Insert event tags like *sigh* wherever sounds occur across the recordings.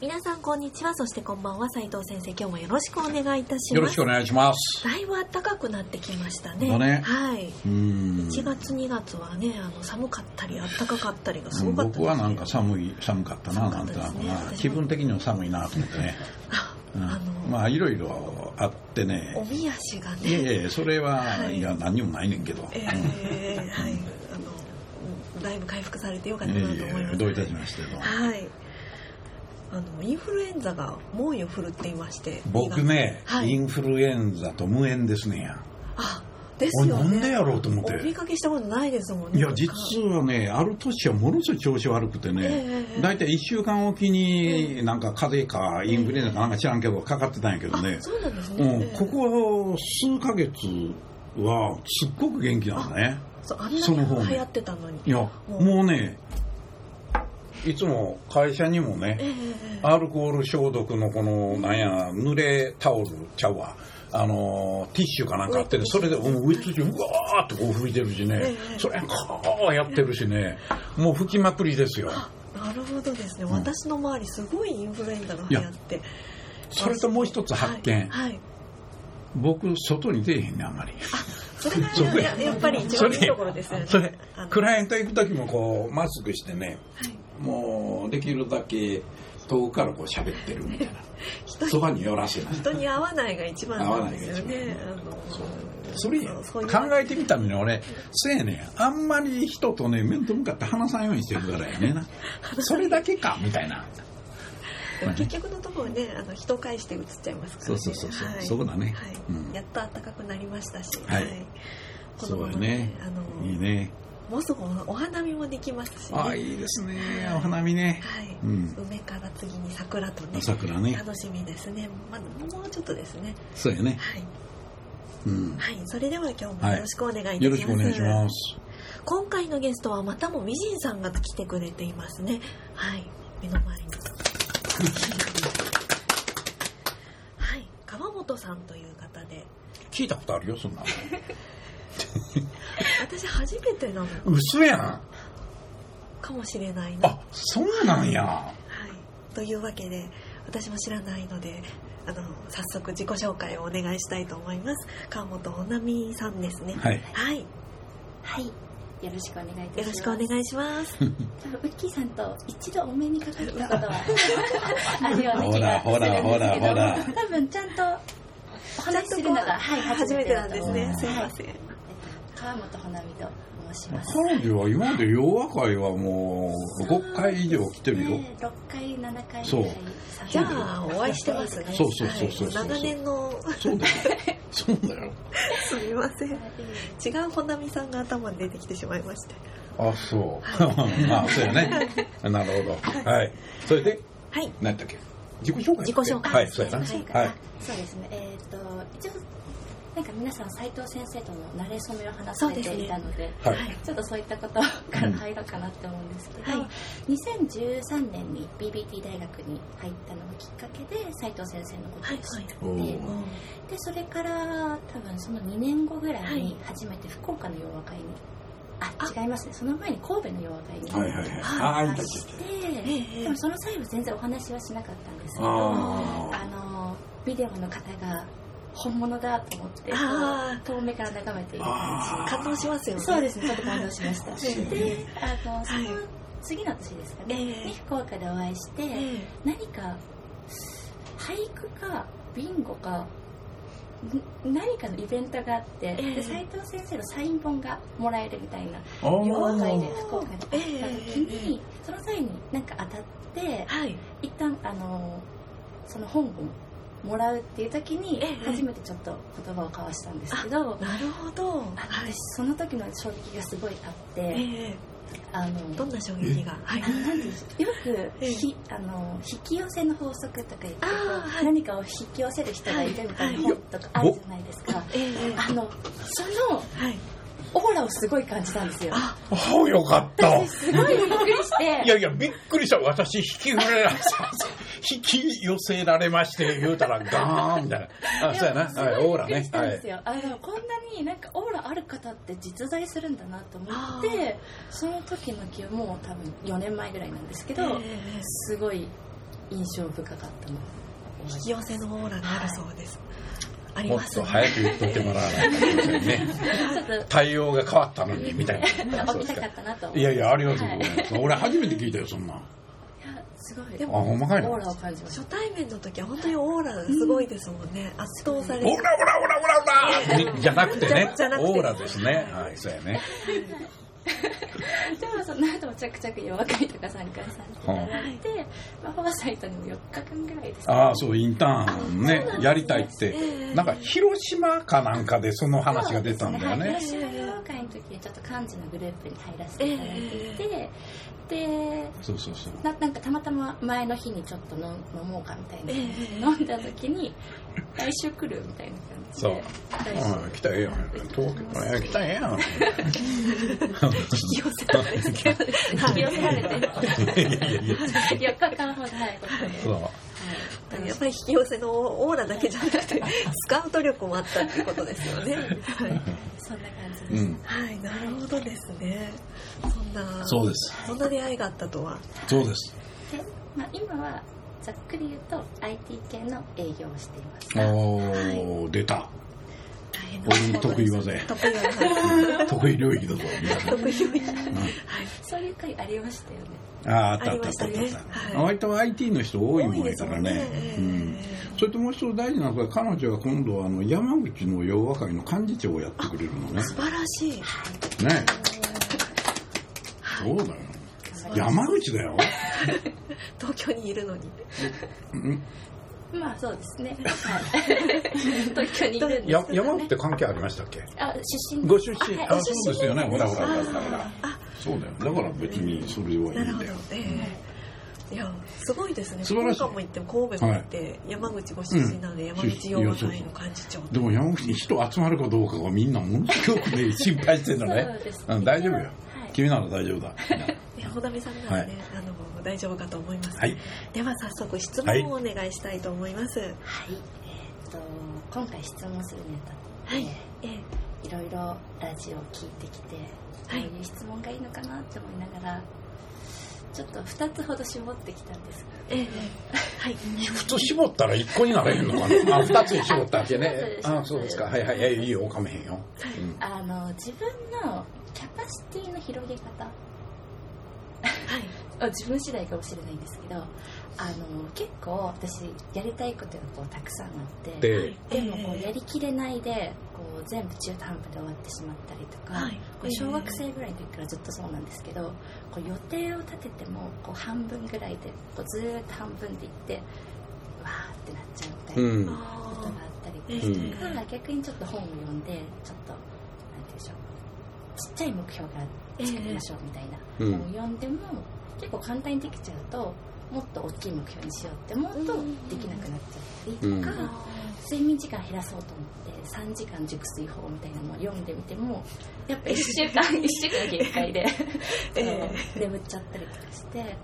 皆さんこんにちは。そしてこんばんは。斉藤先生今日もよろしくお願いいたします。よろしくお願いします。だいぶ暖かくなってきましたね。だね。はい。うん。1月2月はねあの寒かったり暖かかったりがすごかったです僕はなんか寒い寒かったななんとなくったですね。な気分的には寒いなと思ってね、あうん。あの、まあいろいろあっておねみ足がいやいねやいやそれは、はい。い、や何にもないねんけど、えーはい。あのだいぶ回復されてよかったいなと思います、やいやどういたしましてとはいあのインフルエンザが猛威を振るっていまして僕ね、はい。インフルエンザと無縁ですねや。あですよね。俺なんでやろうと思って。お見かけしたことないですもんねいや実はねある年はものすごい調子悪くてえねえ大体1週間おきになんか風邪かインフルエンザかなんか知らんけどかかってたんやけどね。あそうなんですね、うん、ええここ数ヶ月はすっごく元気なのね。そうあんなに流行ってたのに。いやもうねいつも会社にもえねえアルコール消毒のこのなんや濡れタオルちゃうわ。あのティッシュかなんかあってねそれでウェッうわーってこう拭いてるしね。ええ。それこうやってるしね。もう拭きまくりですよ。なるほどですね、ん。私の周りすごいインフルエンザが流行って。それともう一つ発見、はい、はい僕外に出えへんねあんまり。それややっぱり一番いいところですよね。それクライアント行く時もこうマスクしてね。はいもうできるだけ遠くからこう喋ってるみたいな。人にそばに寄らせない。人に会わないが一番なんですよね。それ考えてみたのに俺せやねん。あんまり人とね面と向かって話さんようにしてるからやねんな。*laughs* それだけかみたいな。結局のところねあの人返して移っちゃいますからね。そうそうそうそう。はい。そうだね。はい。うん。やっと暖かくなりましたし。はい。このそうままやね。あのいいねもうすぐお花見もできますしね。ああいいですね。お花見ね。はい、うん。梅から次に桜とね桜ね。楽しみですね。まだもうちょっとですね。そうやね。はい、うん。はい、それでは今日もよろしくお願いいたします、よろしくお願いします。今回のゲストはまたも美人さんが来てくれていますね。はい。目の前に。*laughs* はい。川本さんという方で。聞いたことあるよそんなの *laughs* 私初めてなの。嘘やん。かもしれないな。あそうなんや。はい、というわけで私も知らないのであの早速自己紹介をお願いしたいと思います。川本ほなみさんですね。はい。はい、はい。よろしくお願いいたします。よろしくお願いします。*laughs* ウッキーさんと一度お目にかかったことは *laughs* あるような気がすほらほらるんですけどほらほら多分ちゃんとお話しするのが、はい、初めてなんですね。すいません、えっと川本ほなみと申します。彼女は今まで洋和会はもう5回以上来てるよ。ね6回、7回そう。じゃあお会いしてますね。そうそうそうそうそう。はい。長年の。そうだよ。そうだよ。すみません。違うほなみさんが頭に出てきてしまいまして。あそう。まあそうやね。なるほど。はい。それではい。何だっけ？自己紹介。だっけ自己紹介。はいそうやな。はい、はい。そうですね。えっ、と一応なんか皆さん斉藤先生との慣れ初めを話されていたので、はい。ちょっとそういったことから入ろうかなって思うんですけど、はい2013年に BBT 大学に入ったのがきっかけで斉藤先生のことを知って、おーでそれから多分その2年後ぐらいに初めて福岡の洋和会にあ違いますね。その前に神戸の洋和会にはいはいてええでもその際は全然お話はしなかったんですけどああのビデオの方が本物だと思って遠目から眺めているあー。感動しますよね。そうですね。ちょっと感動しました。ええであのそのはい。次の年ですかね、ええに福岡でお会いして、ええ何か俳句かビンゴかん何かのイベントがあって、ええで斉藤先生のサイン本がもらえるみたいなあー。洋和会で福岡に行った時に、えその際になんか当たってはい。一旦あのその本をもらうっていう時にええ。初めてちょっと言葉を交わしたんですけど、なるほど。あ私その時の衝撃がすごいあって、ええ。あのどんな衝撃が？はい。あのなんていうんでしょう。よくええ。ひあの引き寄せの法則とか言って何かを引き寄せる人がいるみたいなはい。本とかあるじゃないですか。ええあのそのはいオーラをすごい感じたんですよ。あああ、よかった。私すごいびっくりして。いやいや、びっくりした。私、引き寄せられ、引き寄せられまして、言うたら、ガーンみたいな。あ、そうやな。すごいはい、オーラね。はい。ですよ、あのこんなになんかオーラある方って実在するんだなと思ってその時の記憶もう多分4年前ぐらいなんですけど、ええ。すごい印象深かったの。引き寄せのオーラがあるそうです。ありもっと早く言っとってもらわないとね。*laughs* ちょっと。対応が変わったのに、みたいな。起きたか。ったなと思って。いやいや、ありがとうござい。はます。俺初めて聞いたよ、そんなすごい。であ、ほんまかいな。オーオララを感じまし初対面の時は本当にオーラがすごいですもんね、圧倒されるオラオラオラオラオラ。*laughs* じゃなくてね。オーラですね。はい、そうやね。*laughs* たでもその後も着々夜若いとか参加させていただいて、まあ、フォアサイトにも4日間ぐらいですかああ、そう、インターンね、やりたいって。ええ。なんか、広島かなんかでその話が出たんだよね。はい、広島洋会の時にちょっと幹事のグループに入らせていただいていて、でそうそうそう。ななんかたまたま前の日にちょっと飲飲もうかみたいな、ええ。飲んだ時に来週来るみたいな感じそうで。来週うん、来たらええやん。東京、いや来たらええやん。引き寄せられて引き寄せられていやいやいや、4日間ほどはいここでそう。やっぱり引き寄せのオーラだけじゃなくてスカウト力もあったっていうことですよねはい、そんな感じです、うん、はい、なるほどですねそんなそうです。そんな出会いがあったとはそうです。で、まあ、今はざっくり言うと IT 系の営業をしていますおー、出た。大変俺の得意技や。得意技 *laughs* 得意領域だぞ。得意領域そういう回ありましたよねああ、あったあったあったあった。割と IT の人多いもんやからね。うん。それともう一つ大事なのが、彼女は今度あの山口の洋和会の幹事長をやってくれるのね。素晴らしいね。そうだよ。山口だよ。*laughs* 東京にいるのに。うん。まあそうですね。はい。東京にいるんですね、山口って関係ありましたっけ？あ出身ご出身、はい。あ、そうですよね。ほらほらほらほら。そうだよ。だから別にそれはいいなるほど。んだよ。ええいやすごいですね。素晴らしい。福岡も行って神戸も行って、山口ご出身なので、山口洋和会の幹事長。でも山口に人集まるかどうかがみんなものすごくね、心配してるのね。そうです。うん、大丈夫よ。はい。君なら大丈夫だ。いや、ほだみさんならね、あの大丈夫かと思います。はい。では早速質問をお願いしたいと思います。はい。はいえーっと今回質問するにあたって、ええいろいろラジオを聞いてきてどういう質問がいいのかなって思いながらちょっと2つほど絞ってきたんですええはい。普通絞ったら1個になれへんのかな？*laughs* あ、2つに絞ったってね。あ、そうですか。はいはい。いやいいよ、おかめへんよ。うんあの自分のキャパシティの広げ方はい。あ自分次第かもしれないんですけどあの結構私やりたいことがこうたくさんあってで、でもこうええやりきれないでこう全部中途半端で終わってしまったりとか、はい。こう小学生ぐらいの時からずっとそうなんですけどこう予定を立ててもこう半分ぐらいでこうずーっと半分でいってわーってなっちゃうみたいなうん。ことがあったりえとか、逆にちょっと本を読んでちょっとなんて言うんでしょうちっちゃい目標が作りましょうみたいなうん。本を読んでも、結構簡単にできちゃうともっと大きい目標にしようって思うとできなくなっちゃったりとか、うん。睡眠時間減らそうと思って3時間熟睡法みたいなのを読んでみてもやっぱ1週間 *laughs* 1週間限界で *laughs* 眠っちゃったりとかして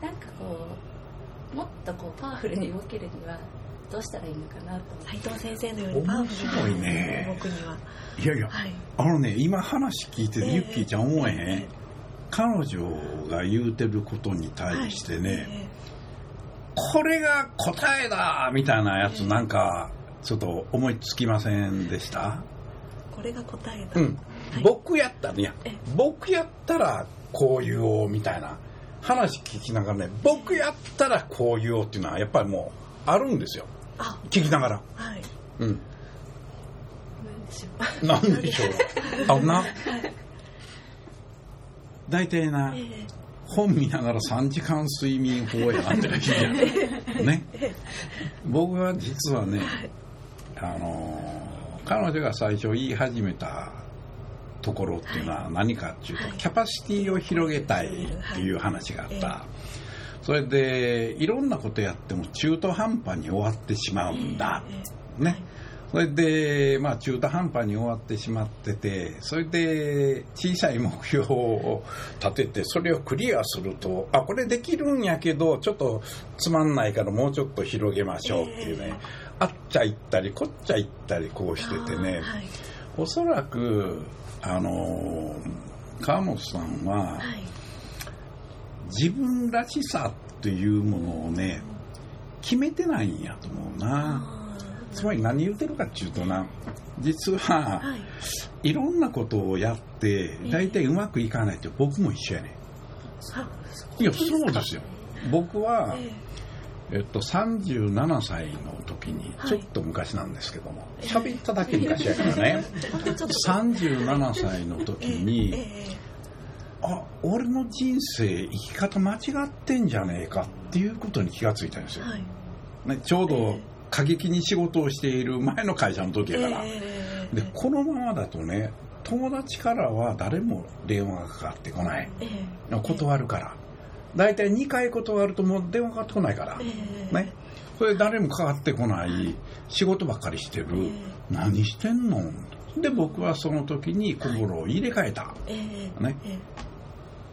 なんかこうもっとこうパワフルに動けるにはどうしたらいいのかなと思って。斉藤先生のようにパワフルな面白いね。僕には。いやいや、はい。あのね、今話聞いてて、ええ。ユッキーちゃん思えへん？彼女が言うてることに対してね、えこれが答えだみたいなやつなんか、ちょっと思いつきませんでした？えこれが答えだ。うん。はい僕やったら、いやええ、僕やったらこう言おうみたいな話聞きながらね、僕やったらこう言おうっていうのはやっぱりもうあるんですよ。あ、聞きながら。はい。うん。なんでしょうなんでしょう。あ、*laughs* な。大体なえ、え本見ながら3時間睡眠法やなって感じじゃん。*laughs* ね。僕は実はね、あのー彼女が最初言い始めたところっていうのは何かっていうと、キャパシティを広げたいっていう話があった。それで、いろんなことやっても中途半端に終わってしまうんだ。ね。それで、まあ中途半端に終わってしまってて、それで小さい目標を立てて、それをクリアすると、あ、これできるんやけど、ちょっとつまんないからもうちょっと広げましょうっていうね。あっちゃ行ったり、こっちゃ行ったり、こうしててね。はいおそらく、あの、川本さんは、はい自分らしさというものをね、決めてないんやと思うな。あつまり何言ってるかっていうとな、実は、ーはい。いろんなことをやって、大体うまくいかないって僕も一緒やねあん。いや、そうですよ。僕は、ええ。っと、37歳の時に、はい。ちょっと昔なんですけども、喋っただけ昔やからね、えほんとちょっと。37歳の時えに、えあ、俺の人生、生き方間違ってんじゃねえかっていうことに気がついたんですよ。えはい。ね、ちょうどええ過激に仕事をしている前の会社の時やから。ええで、このままだとね、友達からは誰も電話がかかってこない。ええ断るから。大体2回断るともう電話かかってこないから。ええね。それで誰もかかってこない。仕事ばっかりしてる。え何してんの？で、僕はその時に心を入れ替えた。ええねえ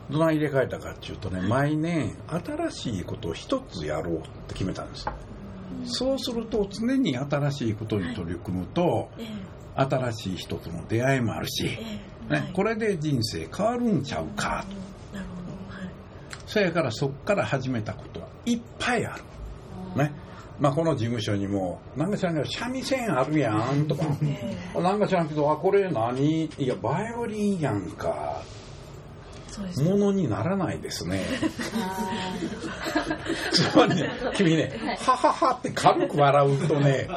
どない入れ替えたかっていうとね、毎年新しいことを一つやろうって決めたんです。そうすると常に新しいことに取り組むと、ええ新しい人との出会いもあるし、ええ。ね、これで人生変わるんちゃうか。と。なるほど。はい。そやからそっから始めたことはいっぱいある。ね。まあこの事務所にも、なんか知らんけど、三味線あるやんとか、え。なんか知らんけど、あ、これ何？いや、バイオリンやんか。ものにならないですね。つまりね、*laughs* 君ね、はははって軽く笑うとね、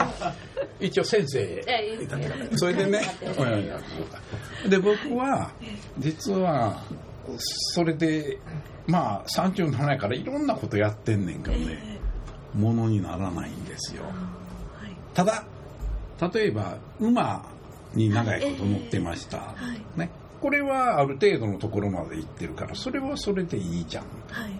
一応先生それでね、うんで、僕は、実は、それで、まあ、37やからいろんなことやってんねんけどね、えものにならないんですよ。ただ、例えば、馬に長いこと乗ってました。はい。ね。これはある程度のところまで行ってるから、それはそれでいいじゃん。はい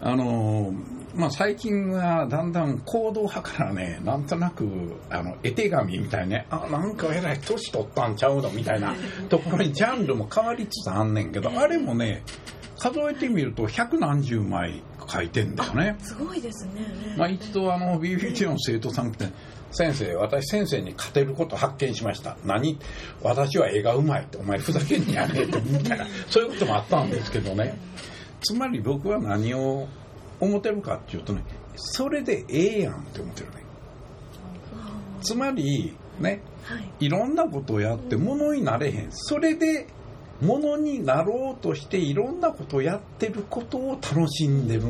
あのーまあ、最近はだんだん行動派からね、なんとなく、あの、絵手紙みたいね、あ、なんかえらい年取ったんちゃうのみたいな *laughs* ところにジャンルも変わりつつあんねんけど、あれもね、数えてみると百何十枚書いてんだよね。すごいですねまあ、一度あの BBT の生徒さんって、先生、私先生に勝てること発見しました。何？私は絵がうまいって、お前ふざけんやねって、みたいな、そういうこともあったんですけどね。つまり僕は何を思ってるかっていうとね、それでええやんって思ってるね。つまり、ね、はいいろんなことをやって物になれへん。それで物になろうとしていろんなことをやってることを楽しんでる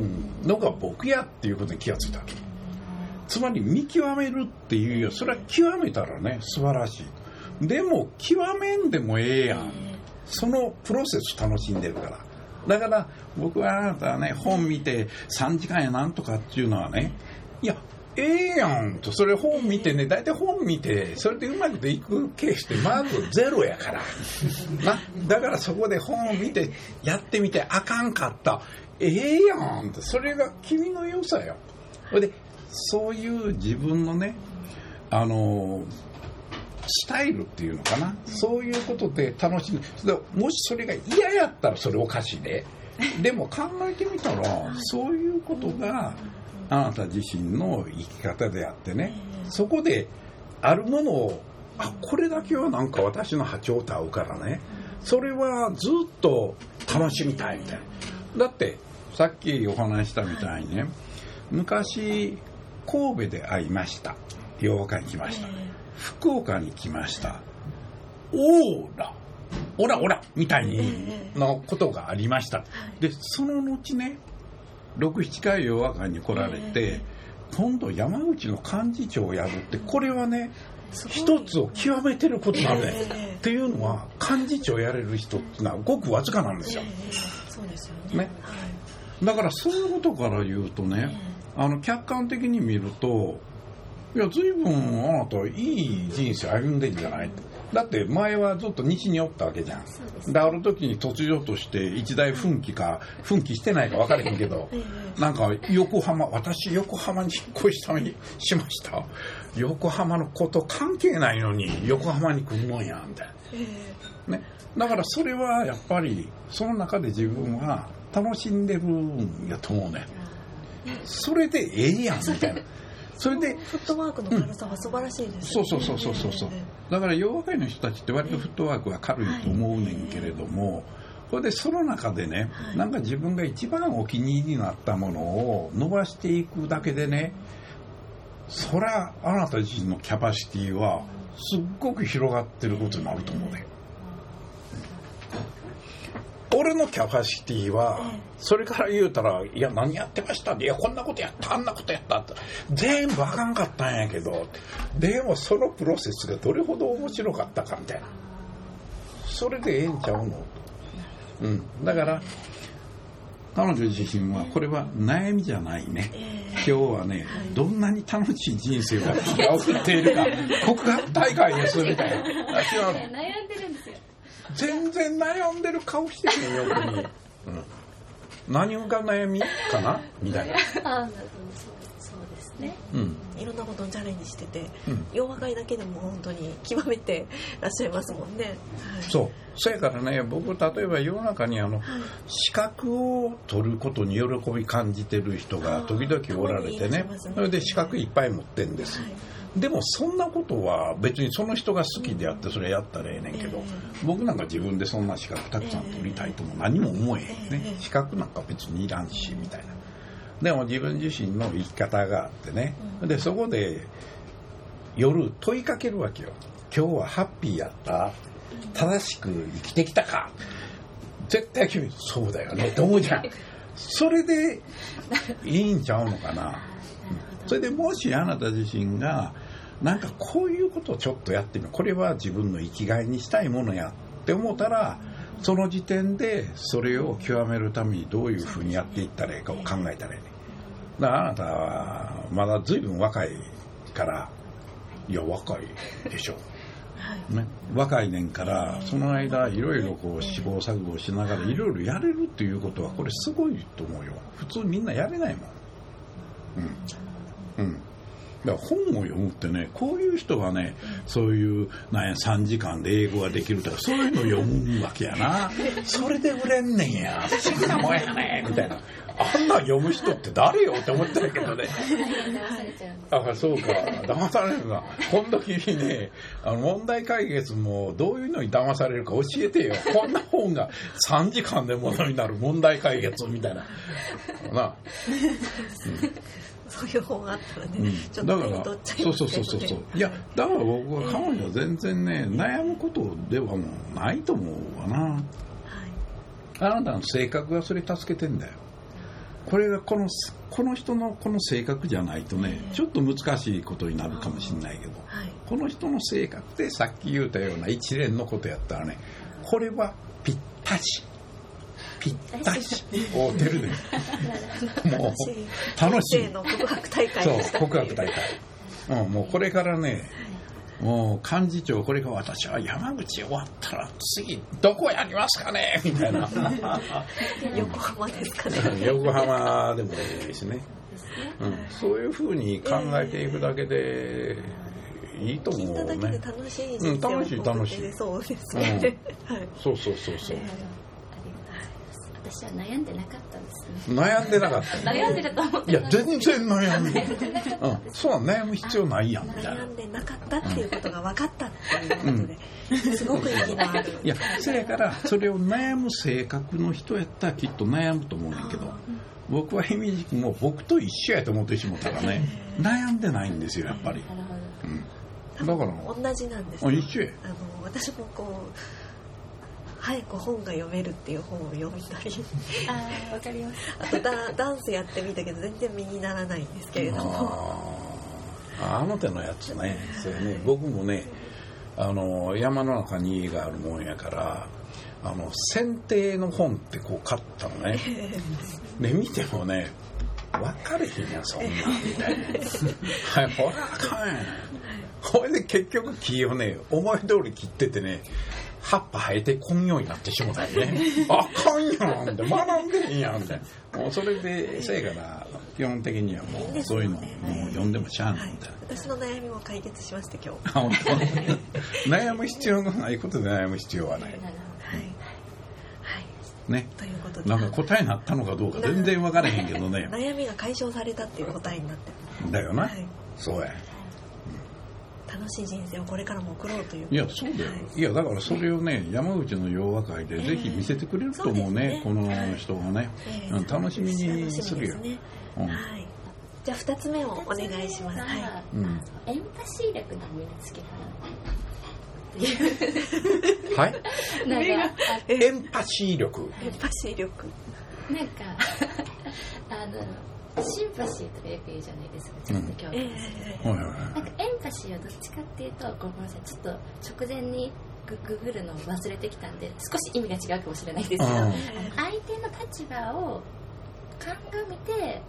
のが僕やっていうことに気がついたわけ。つまり見極めるっていうよ。それは極めたらね、素晴らしい。でも極めんでもええやん。そのプロセス楽しんでるから。だから僕はあなたはね、本見て3時間やなんとかっていうのはね、いや、ええやんと、それ本見てね、大体本見て、それでうまくいくケースってまずゼロやから。な、だからそこで本を見て、やってみてあかんかった。ええやんって、それが君の良さよ。それで、そういう自分のね、あのスタイルっていうのかな、そういうことで楽しむ。でもしそれが嫌やったらそれおかしいで。でも考えてみたらそういうことがあなた自身の生き方であってね。そこであるものをあこれだけはなんか私の波長と合うからね。それはずっと楽しみたいみたいな。だってさっきお話ししたみたいにね昔神戸で会いました。洋和会に来ました。福岡に来ました。オーラ、オラオラみたいにのことがありました。で、その後ね、6、7回洋和会に来られて、今度山口の幹事長をやるって、これはね、一つを極めてることなんだよ。っていうのは、幹事長やれる人ってのはごくわずかなんですよ。そうですよね。ね。だからそういうことから言うとね、あの、客観的に見ると、いや、随分あなたいい人生歩んでんじゃないだって前はずっと西におったわけじゃん。である時に突如として一大奮起か奮起してないか分からへんけどなんか横浜私横浜に引っ越したにしました。横浜のこと関係ないのに横浜に来るもんやみたいな、ね、だからそれはやっぱりその中で自分は楽しんでるんやと思うねそれでええやんみたいな。それでフットワークの軽さは素晴らしいですそうそうそうそうそうそう。だから洋和会の人たちって割とフットワークが軽いと思うねんけれども、それでその中でね、はい。なんか自分が一番お気に入りになったものを伸ばしていくだけでねそりゃあなた自身のキャパシティはすっごく広がってることになると思うね。俺のキャパシティはええそれから言うたら「いや何やってました?」いやこんなことやった。あんなことやった」って全部あかんかったんやけどでもそのプロセスがどれほど面白かったかみたいな。それでええんちゃうの？うん。だから彼女自身はこれは悩みじゃないね。今日はねどんなに楽しい人生を送っているか *laughs* 告白大会ですみたいな。あ違うの悩んでるんですよ全然悩んでる顔してるよ横に、うん、何が悩みかな？みたいな、あそうですね。うん。いろんなことにチャレンジしててうん、洋和会だけでも本当に極めてらっしゃいますもんね、はい、そう。そやからね僕例えば世の中にあのはい。資格を取ることに喜び感じてる人が時々おられてね。ね。それで資格いっぱい持ってんです、はいでもそんなことは別にその人が好きであってそれやったらええねんけど、え僕なんか自分でそんな資格たくさん取りたいとも何も思えへんねええ。資格なんか別にいらんしみたいな。でも自分自身の生き方があってね。でそこで夜問いかけるわけよ。今日はハッピーやった？正しく生きてきたか？絶対君そうだよね。*laughs* って思うじゃん。それでいいんちゃうのかな？*laughs* それでもしあなた自身がなんかこういうことをちょっとやってみるこれは自分の生きがいにしたいものやって思ったらその時点でそれを極めるためにどういうふうにやっていったらいいかを考えたらいい。ねだからあなたはまだ随分若いからいや若いでしょ。はい。ね、若いねんからその間いろいろこう試行錯誤しながらいろいろやれるっていうことはこれすごいと思うよ。普通みんなやれないもん。うん。うんだから本を読むってねこういう人がねそういうなんや3時間で英語ができるとかそういうのを読むわけやな。それで売れんねんや。そんなもんやねみたいな。あんなん読む人って誰よって思ってるけどね。騙されちゃうんですあそうか。騙されるな。今度君ねあの問題解決もどういうのに騙されるか教えてよ。こんな本が3時間でものになる問題解決みたいな。な、*laughs* そういう本あったらね、うん、ちょっと手にだから取っちゃいますそうそうそうそういやだから僕は彼女は全然ね悩むことではもうないと思うわな。はい。あなたの性格がそれ助けてんだよ。これがこのこの人のこの性格じゃないとねちょっと難しいことになるかもしれないけどはい。この人の性格でさっき言ったような一連のことやったらねこれはぴったしぴったし。お出るね。もう楽しい。告白大会そう告白大会。うんもうこれからねもう幹事長これが私は山口終わったら次どこやりますかね？みたいな。*laughs* 横浜ですかね。横浜でもいいしね、うん、そういうふうに考えていくだけでいいと思うね。楽しいうん楽しい楽しい。そうですね、はい。そうそうそうそうありがとうございます私は悩んでなかったんですね。悩んでなかった悩んでると思っていや全然悩ん。でうん。そうは悩む必要ないやんみたいな。悩んでなかったっていうことが分かったっていうことで、すごく意義のある。いやそれやからそれを悩む性格の人やったらきっと悩むと思うんだけど僕は姫路君も僕と一緒やと思ってしもたらね悩んでないんですよやっぱり、うん、だから同じなんです。あ一緒や。あの私もこう早く本が読めるっていう本を読んだり。ああわかります。あとダダンスやってみたけど全然身にならないんですけれども。あの手のやつね。それね僕もねあの山の中に家があるもんやからあの剪定の本ってこう買ったのね。*laughs* で見てもね分かれへんやんそんなんみたいな。はいほらあかんやん。ほいで結局木をね思い通り切っててね葉っぱ生えてこんようになってしもたりね。*laughs* あかんやんって学んでへんやんみたいなもうそれでせやから基本的にはもうそういうのもう読んでもしゃあないみたい。な私の悩みも解決しました今日。あ本当悩む必要がないことで悩む必要はない。はい。ね。ということで。なんか答えになったのかどうか全然分からへんけどね。*laughs* 悩みが解消されたっていう答えになってだよな、はい。そうや楽しい人生をこれからも送ろうといういやそうだよ。はい。いやだからそれをね山口の洋和会でぜひ見せてくれると思うね,、そうですね。この人がね、えうん楽しみにするよ。ねうん。はい。じゃあ2つ目をお願いします。ははいいうん。エンパシー力の身につけ方。はい。なんかあエンパシー力。エンパシー力。なんか *laughs* あのシンパシーとかよく言うじゃないですかちょっと今日、えはいはいはなんかエンパシーはどっちかっていうとごめんなさいちょっと直前にグググるのを忘れてきたんで少し意味が違うかもしれないですけど、相手の立場を鑑みて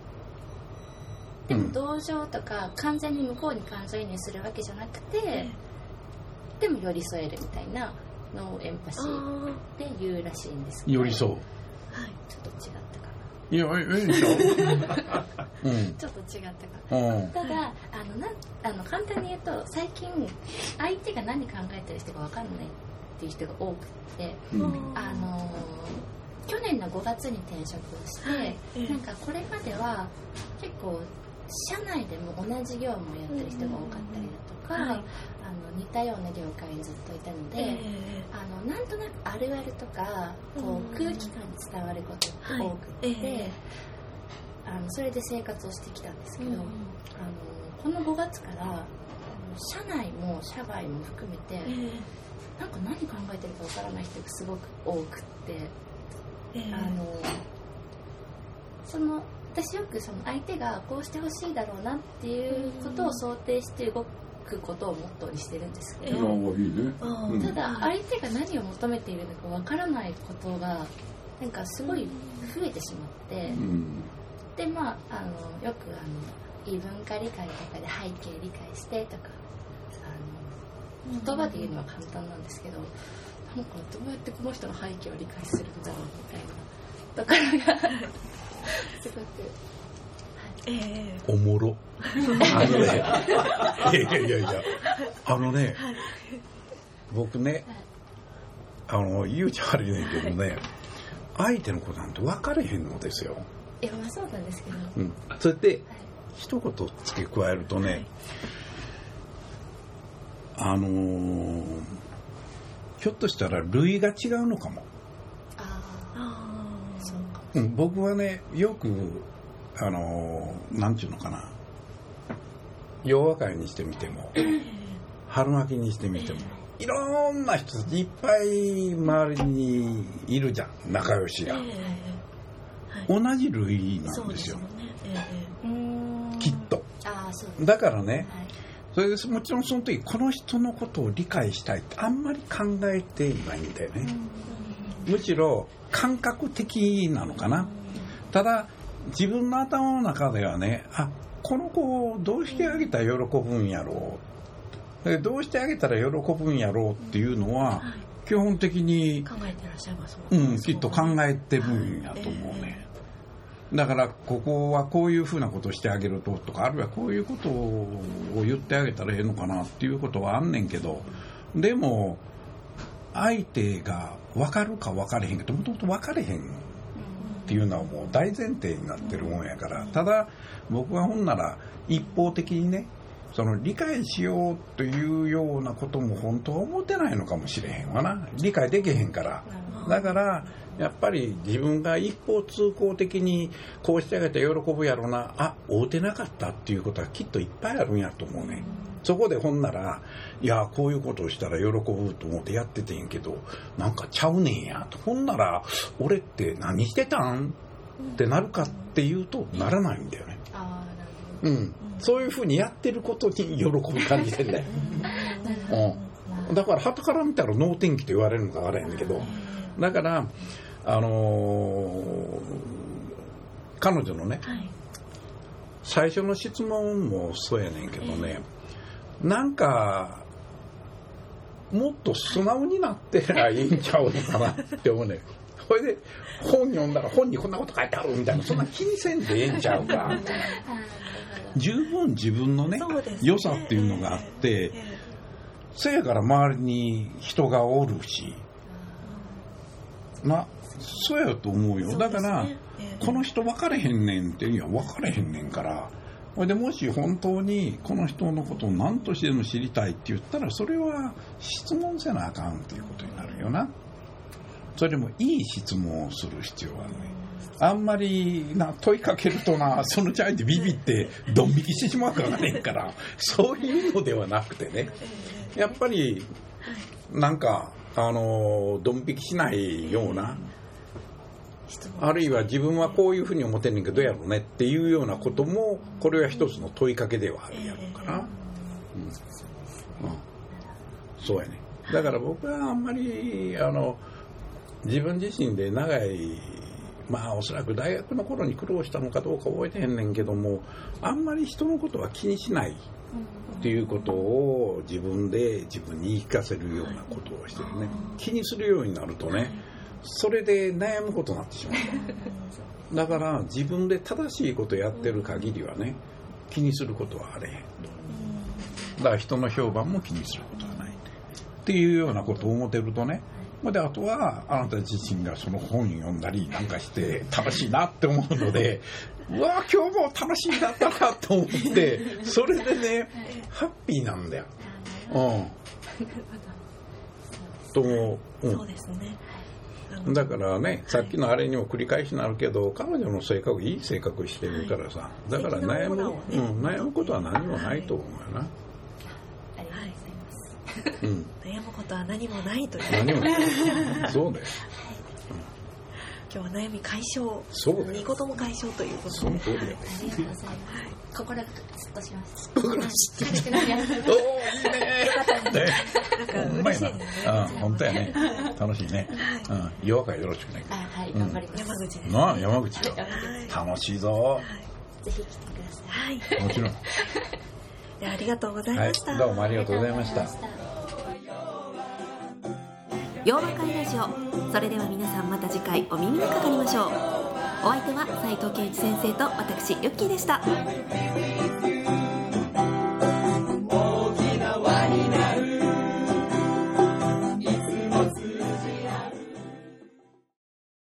でうんも同情とか完全に向こうに感情移入するわけじゃなくて、でも寄り添えるみたいなのをエンパシあーーって言うらしいんですけど寄り添う。はい。ちょっと違ったかいやえええでしょう？*laughs* ん。なちょっと違った。かなうん。ただあのなんあの簡単に言うと最近相手が何考えてる人が分かんないっていう人が多くてうん。あの去年の5月に転職をして、はい。ええ。なんかこれまでは結構社内でも同じ業務をやってる人が多かったりだとか、はい。あの似たような業界にずっといたので、あるあるとかこう空気感に伝わることって多くて、はい。ええ。あのそれで生活をしてきたんですけど、うんあのこの5月から社内も社外も含めて、えなんか何考えてるかわからない人がすごく多くって、ええ。あのその私よくその相手がこうしてほしいだろうなっていうことを想定して動くことをモットーにしてるんですけど、いやいいね。あうん。ただ相手が何を求めているのかわからないことがなんかすごい増えてしまって、うん。でまああのよくあの異文化理解とかで背景理解してとかあの言葉で言うのは簡単なんですけど、なんかどうやってこの人の背景を理解するんだろうみたいなところがすごくええ。おもろ。あのね。*laughs* いやいやいやあのね。僕ねあの言うちゃ悪いねんけどね。相手のことなんて分かれへんのですよ、いやまあそうなんですけど、うん、それではい一言付け加えるとね、あのーひょっとしたら類が違うのかも、あああそうかうん、僕はねよくあのーなんちゅうのかな。洋和会にしてみても *laughs* 春巻きにしてみてもいろんな人たちいっぱい周りにいるじゃん仲良しが。ええ同じ類なんですよ。ですよねえうーん。きっと。だからねはい。それでもちろんその時この人のことを理解したいってあんまり考えてないんだよね。むしろ感覚的なのかな。ただ自分の頭の中ではねあこの子をどうしてあげたら喜ぶんやろう。でどうしてあげたら喜ぶんやろうっていうのははい。基本的に、考えてらっしゃいますうもんん、きっと考えてるんやと思うね、だからここはこういうふうなことをしてあげるととかあるいはこういうことを言ってあげたらええのかなっていうことはあんねんけどで相手が分かるか分かれへんけどもともと分かれへんっていうのはもう大前提になってるもんやからただ僕はほんなら一方的にねその理解しようというようなことも本当は思ってないのかもしれへんわな。理解できへんから。だからやっぱり自分が一方通行的にこうしてあげて喜ぶやろな。あ会うてなかったっていうことはきっといっぱいあるんやと思うね。そこでほんならいやこういうことをしたら喜ぶと思ってやっててんけどなんかちゃうねんや。とほんなら俺って何してたん？ってなるかっていうとならないんだよね。うん。そういうふうにやってることに喜ぶ感じて *laughs* んだよなるほどだから旗から見たら能天気と言われるのかあれへんけどだからあのー彼女のねはい。最初の質問もそうやねんけどね、なんかもっと素直になってりゃいいんちゃうのかなって思うねそれ *laughs* で本読んだら本にこんなこと書いてあるみたいなそんな気にせんでええんちゃうか。*laughs* 十分自分のねね。良さっていうのがあってえ。せやから周りに人がおるしなそうやと思うえよだから、この人分かれへんねんっていや分かれへんねんからほいでもし本当にこの人のことを何としてでも知りたいって言ったらそれは質問せなあかんっていうことになるよな。それでもいい質問をする必要があるね。あんまりな問いかけるとなそのチャイでビビってドン引きしてしまうからねんからそういうのではなくてね。やっぱりなんかあのドン引きしないようなあるいは自分はこういうふうに思ってんねんけどどうやろうねっていうようなこともこれは一つの問いかけではあるやろうかな、うんうん、そうやねだから僕はあんまりあの自分自身で長いまあおそらく大学の頃に苦労したのかどうか覚えてへんねんけどもあんまり人のことは気にしないっていうことを自分で自分に言い聞かせるようなことをしてるね。気にするようになるとねそれで悩むことになってしまう。だから自分で正しいことやってる限りはね気にすることはあれへん。だから人の評判も気にすることはない。っていうようなことを思ってるとねであとはあなた自身がその本読んだりなんかして楽しいなって思うのでうわ今日も楽しいだったなと思ってそれでねハッピーなんだよ。うん。と思う、うん。そうですね。だからね、さっきのあれにも繰り返しになるけど、彼女の性格、いい性格してるからさ、だから悩む、うん、悩むことは何もないと思うよな。ありがとうございますうん、悩むことは何もないという。何もない。そうだよ。今日は悩み解消。そう二事も解消ということで。その通りだよ。ありがとうございます心がスッとしました心がスッとしてないやおー、いいねねな。んか嬉しい本当やね。楽しいね。うん、弱かよろしくね。あはいうん。頑張ります、山口ですなあ、山口よ。はい楽しいぞ。はい。ぜひ来てください。はいもちろん。ありがとうございました、、どうもありがとうございました。洋和会ラジオ。それでは皆さんまた次回お耳にかかりましょう。お相手は斉藤圭一先生と私ユッキーでした。